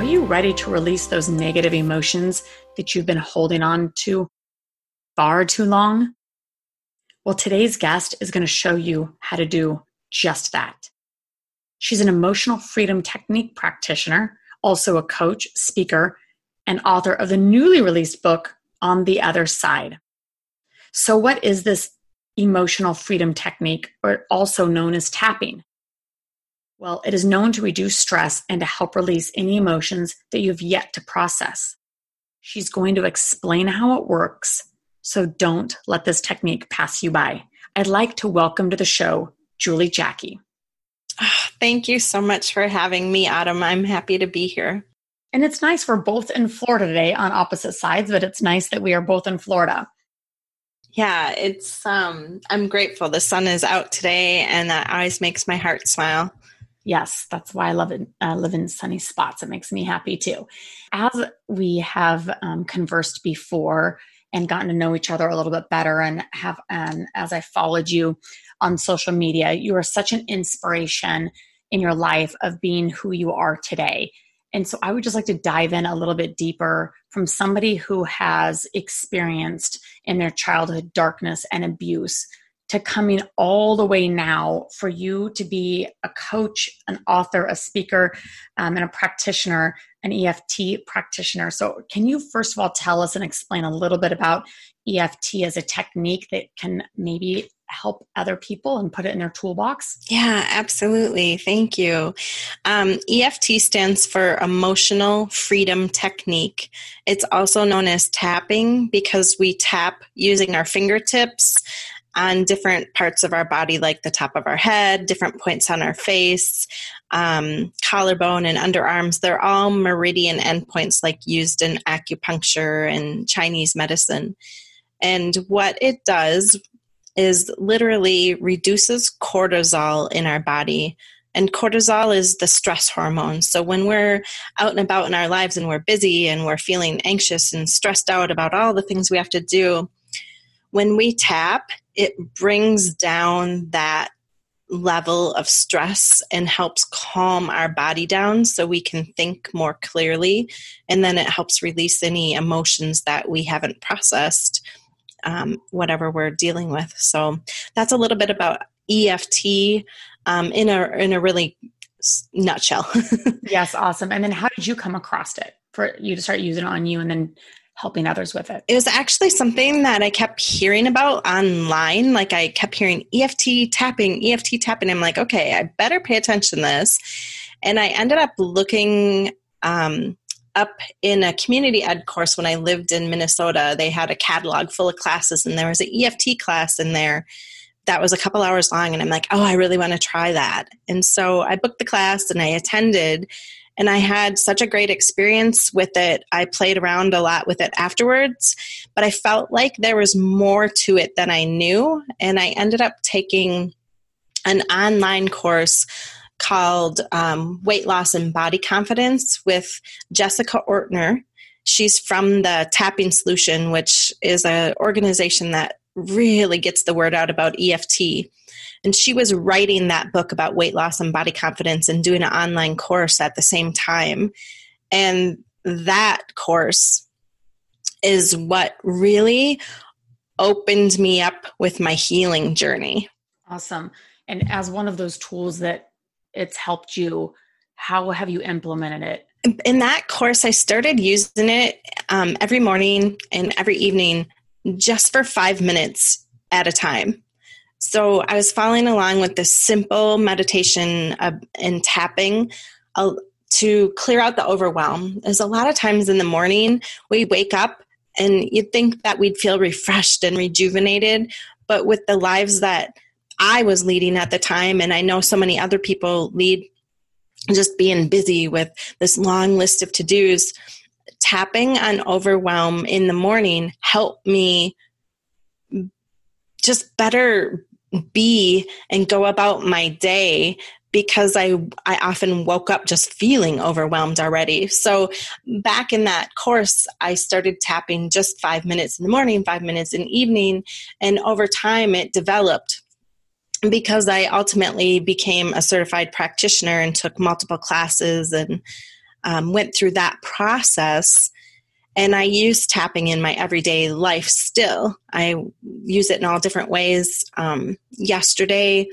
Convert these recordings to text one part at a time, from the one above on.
Are you ready to release those negative emotions that you've been holding on to far too long? Well, today's guest is going to show you how to do just that. She's an emotional freedom technique practitioner, also a coach, speaker, and author of the newly released book, On the Other Side. So, what is this emotional freedom technique, or also known as tapping? Well, it is known to reduce stress and to help release any emotions that you have yet to process. She's going to explain how it works, so don't let this technique pass you by. I'd like to welcome to the show Julie Jacky. Oh, thank you so much for having me, Autumn. I'm happy to be here. And it's nice we're both in Florida today on opposite sides, but it's nice that we are both in Florida. Yeah, it's um I'm grateful the sun is out today and that always makes my heart smile yes, that's why I love it. Uh, live in sunny spots. It makes me happy too. As we have um, conversed before and gotten to know each other a little bit better, and have, and as I followed you on social media, you are such an inspiration in your life of being who you are today. And so I would just like to dive in a little bit deeper from somebody who has experienced in their childhood darkness and abuse to coming all the way now for you to be a coach, an author, a speaker, um, and a practitioner, an EFT practitioner. So, can you first of all tell us and explain a little bit about EFT as a technique that can maybe help other people and put it in their toolbox? Yeah, absolutely. Thank you. Um, EFT stands for Emotional Freedom Technique. It's also known as tapping because we tap using our fingertips on different parts of our body, like the top of our head, different points on our face, um, collarbone, and underarms. They're all meridian endpoints, like used in acupuncture and Chinese medicine. And what it does is literally reduces cortisol in our body. And cortisol is the stress hormone. So when we're out and about in our lives and we're busy and we're feeling anxious and stressed out about all the things we have to do, when we tap, it brings down that level of stress and helps calm our body down so we can think more clearly. And then it helps release any emotions that we haven't processed, um, whatever we're dealing with. So that's a little bit about EFT um, in a in a really nutshell. yes, awesome. And then how did you come across it for you to start using it on you and then helping others with it? It was actually something that I kept hearing about online. Like I kept hearing EFT tapping, EFT tapping. I'm like, okay, I better pay attention to this. And I ended up looking um, up in a community ed course when I lived in Minnesota. They had a catalog full of classes, and there was an EFT class in there that was a couple hours long. And I'm like, oh, I really want to try that. And so I booked the class and I attended and I had such a great experience with it. I played around a lot with it afterwards, but I felt like there was more to it than I knew. And I ended up taking an online course called um, Weight Loss and Body Confidence with Jessica Ortner. She's from the Tapping Solution, which is an organization that really gets the word out about EFT. And she was writing that book about weight loss and body confidence and doing an online course at the same time. And that course is what really opened me up with my healing journey. Awesome. And as one of those tools that it's helped you how have you implemented it? In that course, I started using it um, every morning and every evening just for five minutes at a time. So I was following along with this simple meditation and tapping uh, to clear out the overwhelm. There's a lot of times in the morning we wake up and you'd think that we'd feel refreshed and rejuvenated, but with the lives that I was leading at the time, and I know so many other people lead just being busy with this long list of to dos, tapping on overwhelm in the morning helped me just better be and go about my day because I I often woke up just feeling overwhelmed already. So back in that course, I started tapping just 5 minutes in the morning, 5 minutes in the evening, and over time it developed because I ultimately became a certified practitioner and took multiple classes and um, went through that process. And I use tapping in my everyday life still. I use it in all different ways. Um, yesterday,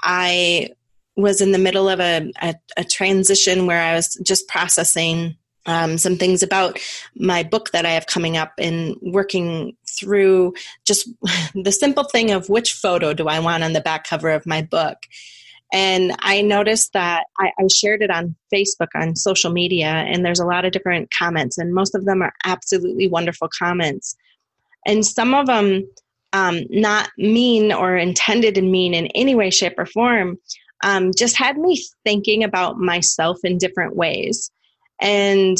I was in the middle of a, a, a transition where I was just processing um, some things about my book that I have coming up and working through just the simple thing of which photo do I want on the back cover of my book. And I noticed that I, I, shared it on Facebook, on social media, and there's a lot of different comments, and most of them are absolutely wonderful comments. And some of them, um, not mean or intended to mean in any way, shape, or form, um, just had me thinking about myself in different ways. And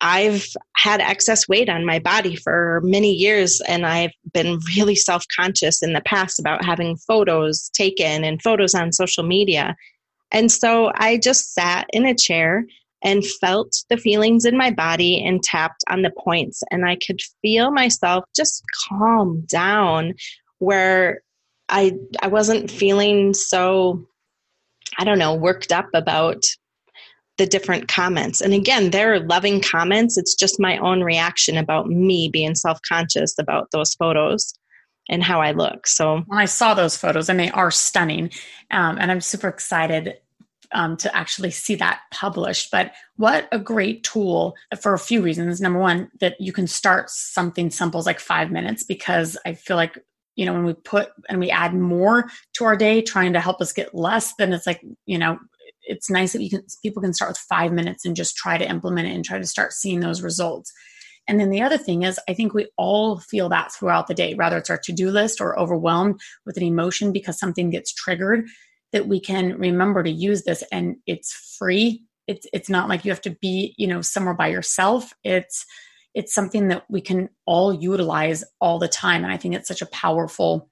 I've had excess weight on my body for many years, and I've been really self conscious in the past about having photos taken and photos on social media. And so I just sat in a chair and felt the feelings in my body and tapped on the points, and I could feel myself just calm down where I I wasn't feeling so I don't know worked up about the different comments. And again, they're loving comments. It's just my own reaction about me being self conscious about those photos and how I look. So when I saw those photos, and they are stunning, um, and I'm super excited um, to actually see that published. But what a great tool for a few reasons. Number one, that you can start something simple like five minutes because I feel like you know when we put and we add more to our day trying to help us get less then it's like you know it's nice that you can people can start with five minutes and just try to implement it and try to start seeing those results. And then the other thing is i think we all feel that throughout the day whether it's our to-do list or overwhelmed with an emotion because something gets triggered that we can remember to use this and it's free. It's it's not like you have to be you know somewhere by yourself. It's it's something that we can all utilize all the time. And i think it's such a powerful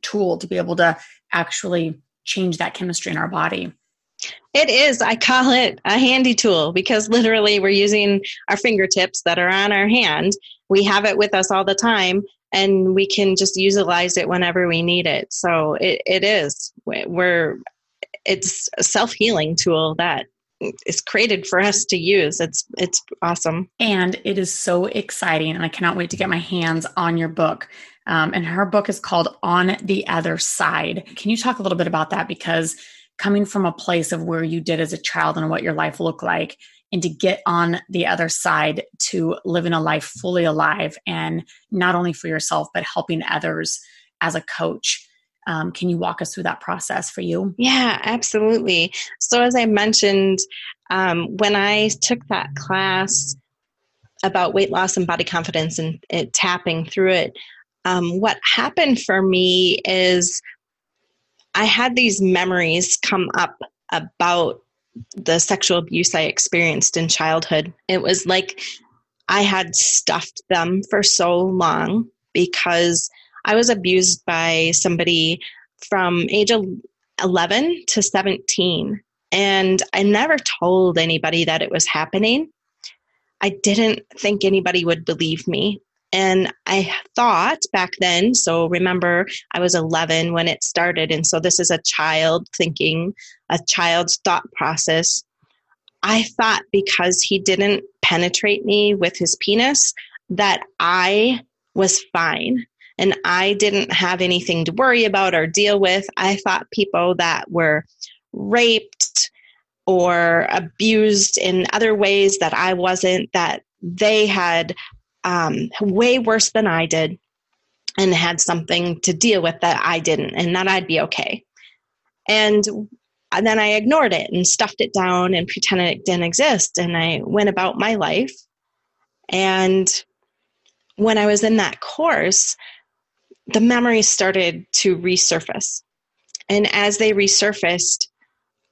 tool to be able to actually change that chemistry in our body it is. I call it a handy tool because literally we're using our fingertips that are on our hand. We have it with us all the time and we can just utilize it whenever we need it. So it, it is. We're it's a self-healing tool that is created for us to use. It's it's awesome. And it is so exciting and I cannot wait to get my hands on your book. Um, and her book is called On the Other Side. Can you talk a little bit about that? Because coming from a place of where you did as a child and what your life looked like and to get on the other side to living a life fully alive and not only for yourself but helping others as a coach. Um, can you walk us through that process for you? Yeah absolutely. So as i mentioned um, when i took that class about weight loss and body confidence and tapping through it um, what happened for me is I had these memories come up about the sexual abuse I experienced in childhood. It was like I had stuffed them for so long because I was abused by somebody from age 11 to 17. And I never told anybody that it was happening. I didn't think anybody would believe me. And I thought back then, so remember, I was 11 when it started. And so this is a child thinking, a child's thought process. I thought because he didn't penetrate me with his penis that I was fine and I didn't have anything to worry about or deal with. I thought people that were raped, or abused in other ways that I wasn't, that they had um, way worse than I did and had something to deal with that I didn't, and that I'd be okay. And then I ignored it and stuffed it down and pretended it didn't exist. And I went about my life. And when I was in that course, the memories started to resurface. And as they resurfaced,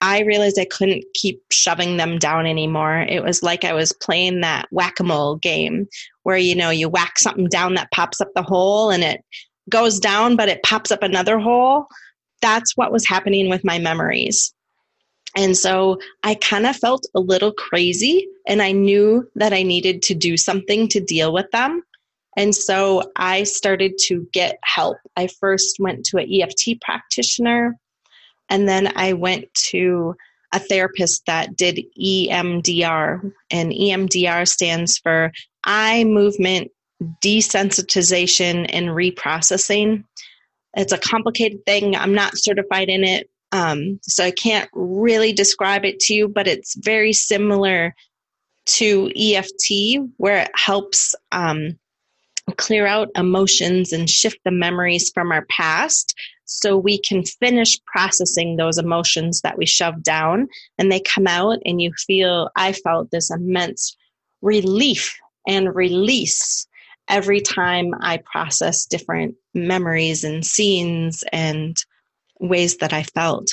I realized I couldn't keep shoving them down anymore. It was like I was playing that whack a mole game where, you know, you whack something down that pops up the hole and it goes down, but it pops up another hole. That's what was happening with my memories. And so I kind of felt a little crazy and I knew that I needed to do something to deal with them. And so I started to get help. I first went to an EFT practitioner and then I went to a therapist that did EMDR, and EMDR stands for eye movement desensitization and reprocessing. It's a complicated thing. I'm not certified in it, um, so I can't really describe it to you, but it's very similar to EFT, where it helps um, clear out emotions and shift the memories from our past so we can finish processing those emotions that we shoved down and they come out and you feel i felt this immense relief and release every time i process different memories and scenes and ways that i felt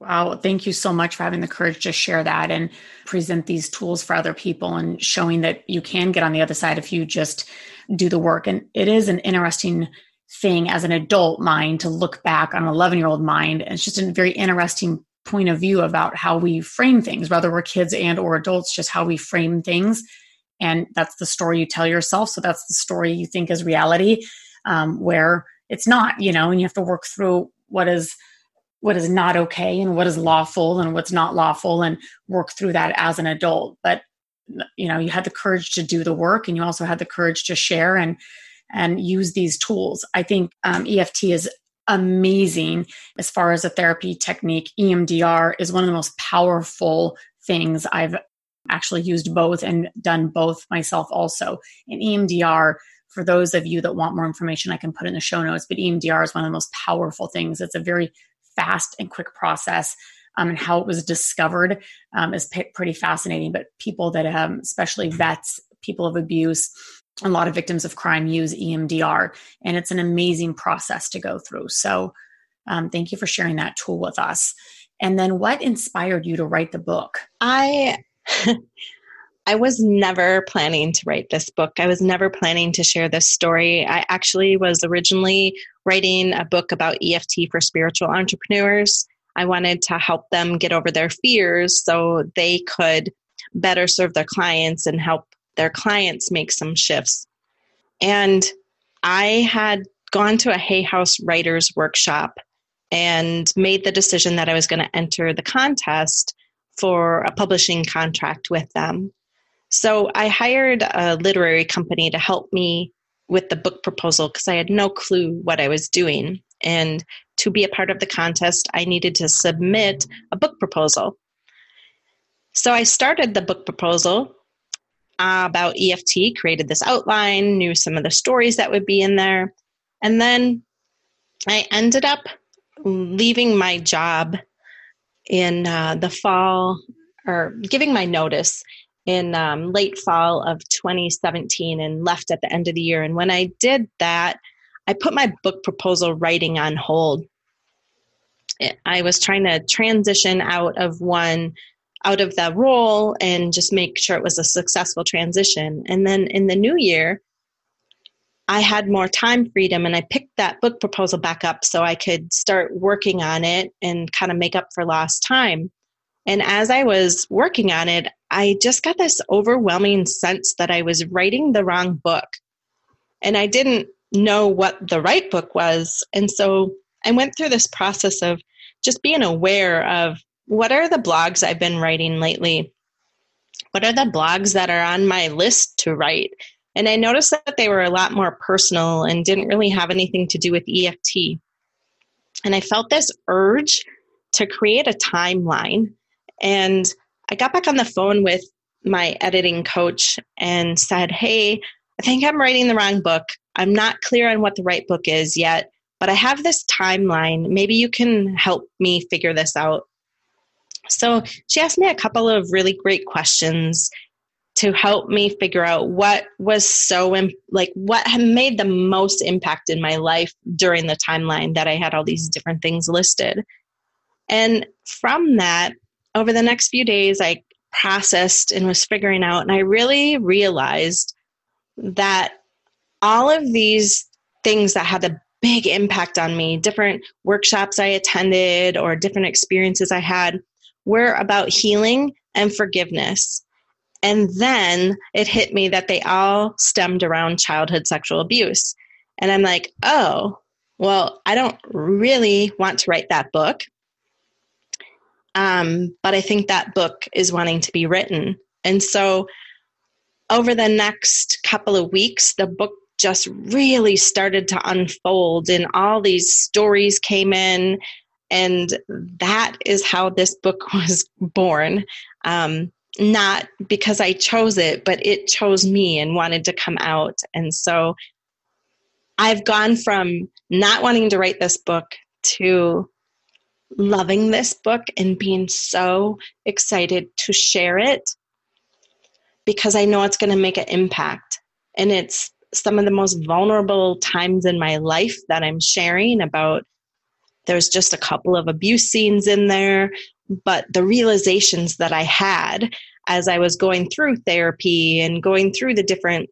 Wow, thank you so much for having the courage to share that and present these tools for other people and showing that you can get on the other side if you just do the work. And it is an interesting thing as an adult mind to look back on an 11 year old mind. And it's just a very interesting point of view about how we frame things, whether we're kids and or adults, just how we frame things. And that's the story you tell yourself. So that's the story you think is reality, um, where it's not, you know, and you have to work through what is what is not okay and what is lawful and what's not lawful and work through that as an adult. But you know, you had the courage to do the work and you also had the courage to share and and use these tools. I think um, EFT is amazing as far as a therapy technique. EMDR is one of the most powerful things I've actually used both and done both myself also. And EMDR, for those of you that want more information, I can put in the show notes, but EMDR is one of the most powerful things. It's a very fast and quick process. Um, and how it was discovered um, is p- pretty fascinating. But people that, um, especially vets, people of abuse, a lot of victims of crime use EMDR, and it's an amazing process to go through. So, um, thank you for sharing that tool with us. And then, what inspired you to write the book? I. I was never planning to write this book. I was never planning to share this story. I actually was originally writing a book about EFT for spiritual entrepreneurs. I wanted to help them get over their fears so they could better serve their clients and help their clients make some shifts. And I had gone to a Hay House writers workshop and made the decision that I was going to enter the contest for a publishing contract with them. So I hired a literary company to help me with the book proposal because I had no clue what I was doing. And to be a part of the contest, I needed to submit a book proposal. So I started the book proposal uh, about EFT, created this outline, knew some of the stories that would be in there. And then I ended up leaving my job in uh, the fall or giving my notice in um, late fall of 2017 and left at the end of the year. And when I did that, I put my book proposal writing on hold. I was trying to transition out of one out of that role and just make sure it was a successful transition. And then in the new year, I had more time freedom and I picked that book proposal back up so I could start working on it and kind of make up for lost time. And as I was working on it, I just got this overwhelming sense that I was writing the wrong book. And I didn't know what the right book was. And so I went through this process of just being aware of what are the blogs I've been writing lately? What are the blogs that are on my list to write? And I noticed that they were a lot more personal and didn't really have anything to do with EFT. And I felt this urge to create a timeline And I got back on the phone with my editing coach and said, Hey, I think I'm writing the wrong book. I'm not clear on what the right book is yet, but I have this timeline. Maybe you can help me figure this out. So she asked me a couple of really great questions to help me figure out what was so like what had made the most impact in my life during the timeline that I had all these different things listed. And from that, over the next few days, I processed and was figuring out, and I really realized that all of these things that had the big impact on me, different workshops I attended or different experiences I had, were about healing and forgiveness. And then it hit me that they all stemmed around childhood sexual abuse. And I'm like, oh, well, I don't really want to write that book. Um, but I think that book is wanting to be written. And so over the next couple of weeks, the book just really started to unfold, and all these stories came in. And that is how this book was born. Um, not because I chose it, but it chose me and wanted to come out. And so I've gone from not wanting to write this book to loving this book and being so excited to share it because I know it's going to make an impact. And it's some of the most vulnerable times in my life that I'm sharing about. There's just a couple of abuse scenes in there, but the realizations that I had as I was going through therapy and going through the different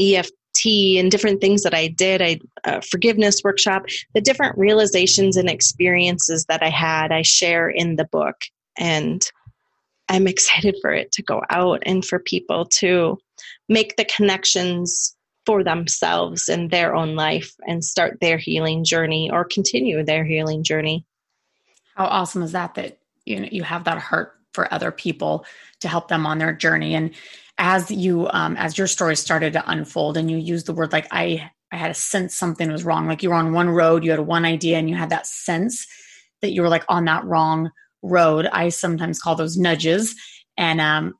EFT and different things that I did, I uh, forgiveness workshop, the different realizations and experiences that I had, I share in the book, and I'm excited for it to go out and for people to make the connections for themselves in their own life and start their healing journey or continue their healing journey. How awesome is that that you know you have that heart for other people to help them on their journey? And as you um, as your story started to unfold and you used the word like i i had a sense something was wrong like you were on one road you had one idea and you had that sense that you were like on that wrong road i sometimes call those nudges. And um,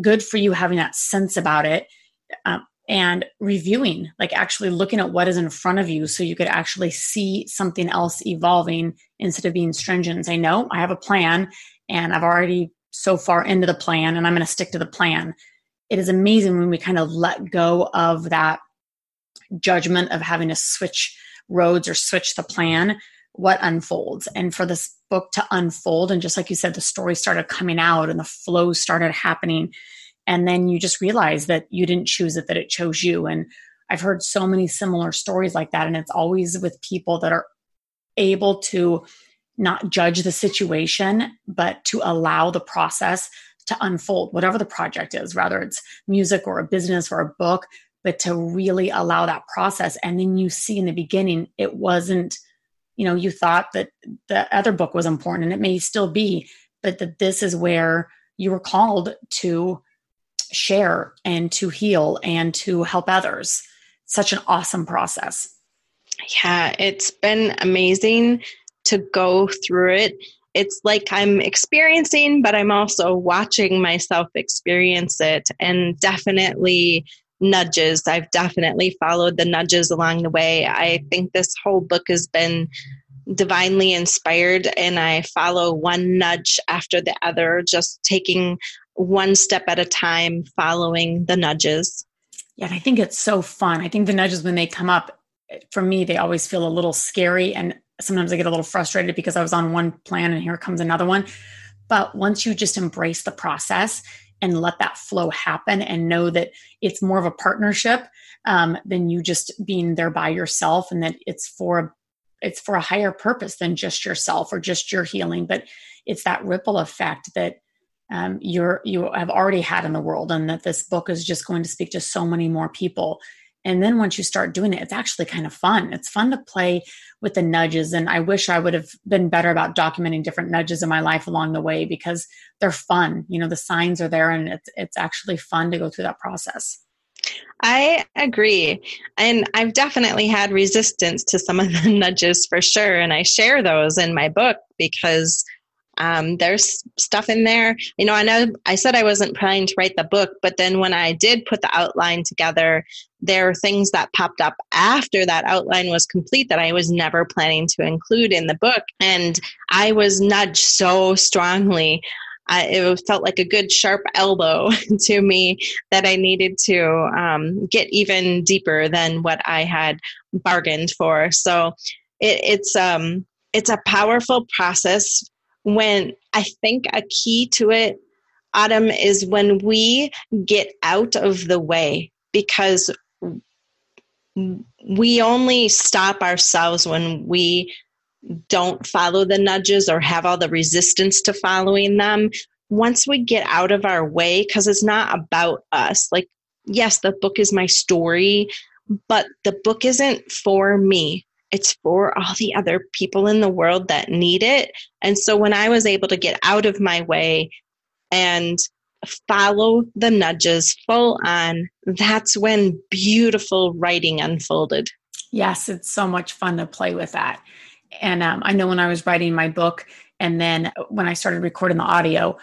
good for you having that sense about it. Um, and reviewing like actually looking at what is in front of you so you could actually see something else evolving instead of being stringent and say no i have a plan and i've already so far into the plan and i'm going to stick to the plan. It is amazing when we kind of let go of that judgment of having to switch roads or switch the plan what unfolds. And for this book to unfold and just like you said the story started coming out and the flow started happening and then you just realize that you didn't choose it that it chose you and i've heard so many similar stories like that and it's always with people that are able to not judge the situation but to allow the process to unfold, whatever the project is, whether it's music or a business or a book, but to really allow that process. And then you see in the beginning, it wasn't, you know, you thought that the other book was important and it may still be, but that this is where you were called to share and to heal and to help others. Such an awesome process. Yeah, it's been amazing to go through it it's like I'm experiencing, but I'm also watching myself experience it and definitely nudges. I've definitely followed the nudges along the way. I think this whole book has been divinely inspired, and I follow one nudge after the other, just taking one step at a time, following the nudges. Yeah, I think it's so fun. I think the nudges, when they come up, for me, they always feel a little scary and sometimes I get a little frustrated because I was on one plan and here comes another one. But once you just embrace the process and let that flow happen and know that it's more of a partnership um, than you just being there by yourself and that it's for it's for a higher purpose than just yourself or just your healing but it's that ripple effect that um, you're you have already had in the world and that this book is just going to speak to so many more people and then once you start doing it, it's actually kind of fun. It's fun to play with the nudges. And I wish I would have been better about documenting different nudges in my life along the way because they're fun. You know, the signs are there and it's, it's actually fun to go through that process. I agree. And I've definitely had resistance to some of the nudges for sure. And I share those in my book because Um, there's stuff in there. You know, I know I said I wasn't planning to write the book, but then when I did put the outline together, there are things that popped up after that outline was complete that I was never planning to include in the book. And I was nudged so strongly. It felt like a good sharp elbow to me that I needed to um, get even deeper than what I had bargained for. So it, it's um, it's a powerful process when I think a key to it, Autumn, is when we get out of the way because we only stop ourselves when we don't follow the nudges or have all the resistance to following them. Once we get out of our way, because it's not about us, like, yes, the book is my story, but the book isn't for me. It's for all the other people in the world that need it. And so when I was able to get out of my way and follow the nudges full on, that's when beautiful writing unfolded. Yes, it's so much fun to play with that. And um, I know when I was writing my book, and then when I started recording the audio,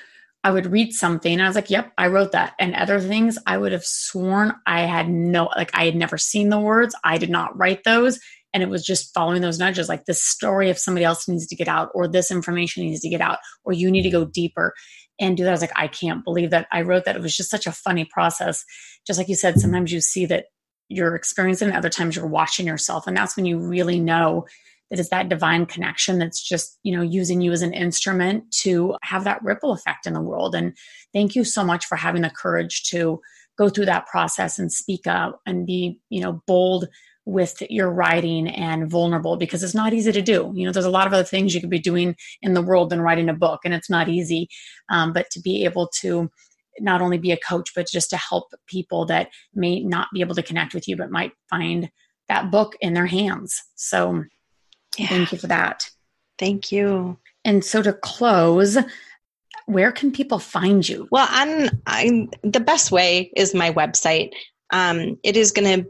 I would read something and I was like, yep, I wrote that. And other things I would have sworn I had no, like I had never seen the words. I did not write those and it was just following those nudges like this story of somebody else needs to get out or this information needs to get out or you need to go mm-hmm. deeper and do that. I was like i can't believe that. I wrote that. It was just such a funny process. Just like you said mm-hmm. sometimes you see that you're experiencing it other times you're watching yourself and that's when you really know that it's that divine connection that's just you know using you as an instrument to have that ripple effect in the world. And thank you so much for having the courage to go through that process and speak up and be you know bold with your writing and vulnerable because it's not easy to do. You know, there's a lot of other things you could be doing in the world than writing a book, and it's not easy. Um, but to be able to not only be a coach, but just to help people that may not be able to connect with you, but might find that book in their hands. So, yeah. thank you for that. Thank you. And so to close, where can people find you? Well, I'm, I'm the best way is my website. Um, it is going to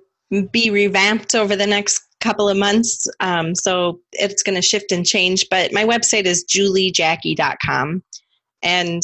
be revamped over the next couple of months. Um, so it's going to shift and change. But my website is juliejacky.com. And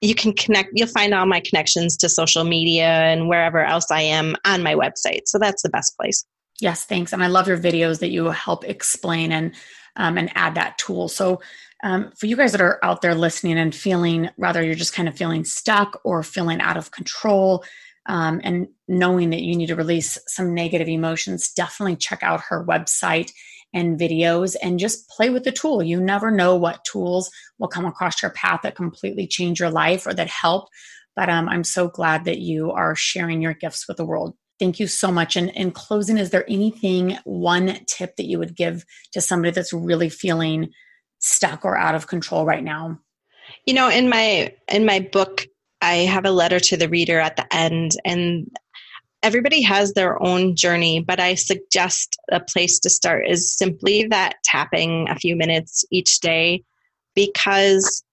you can connect, you'll find all my connections to social media and wherever else I am on my website. So that's the best place. Yes, thanks. And I love your videos that you help explain and um, and add that tool. So um, for you guys that are out there listening and feeling, rather you're just kind of feeling stuck or feeling out of control, um, and knowing that you need to release some negative emotions, definitely check out her website and videos and just play with the tool. You never know what tools will come across your path that completely change your life or that help. But um, I'm so glad that you are sharing your gifts with the world. Thank you so much. And in closing, is there anything, one tip that you would give to somebody that's really feeling stuck or out of control right now? You know, in my in my book, I have a letter to the reader at the end, and everybody has their own journey, but I suggest a place to start is simply that tapping a few minutes each day because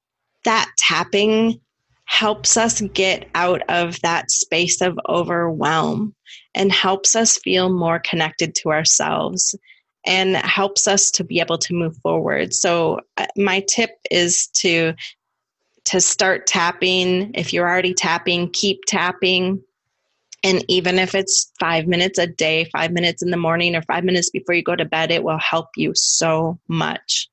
that tapping helps us get out of that space of overwhelm and helps us feel more connected to ourselves and helps us to be able to move forward. So, uh, my tip is to to start tapping. If you're already tapping, keep tapping. And even if it's five minutes a day, five minutes in the morning, or five minutes before you go to bed, it will help you so much.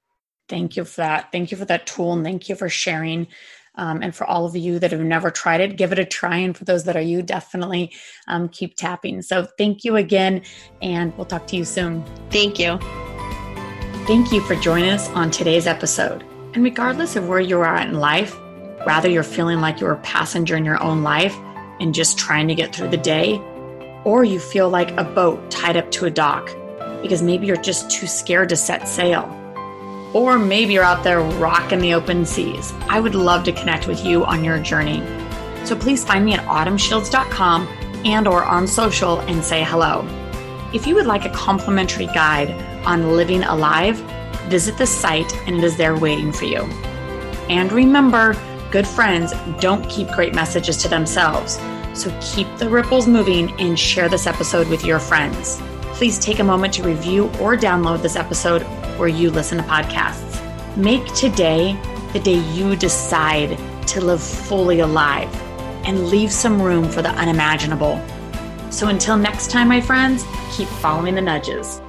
Thank you for that. Thank you for that tool. And thank you for sharing. Um, and for all of you that have never tried it, give it a try. And for those that are you, definitely um, keep tapping. So thank you again. And we'll talk to you soon. Thank you. Thank you for joining us on today's episode. And regardless of where you are in life, Rather, you're feeling like you're a passenger in your own life and just trying to get through the day, or you feel like a boat tied up to a dock because maybe you're just too scared to set sail. Or maybe you're out there rocking the open seas. I would love to connect with you on your journey. So please find me at autumnshields.com and or on social and say hello. If you would like a complimentary guide on living alive, visit the site and it is there waiting for you. And remember, good friends don't keep great messages to themselves. So keep the ripples moving and share this episode with your friends. Please take a moment to review or download this episode where you listen to podcasts. Make today the day you decide to live fully alive and leave some room for the unimaginable. So until next time, my friends, keep following the nudges.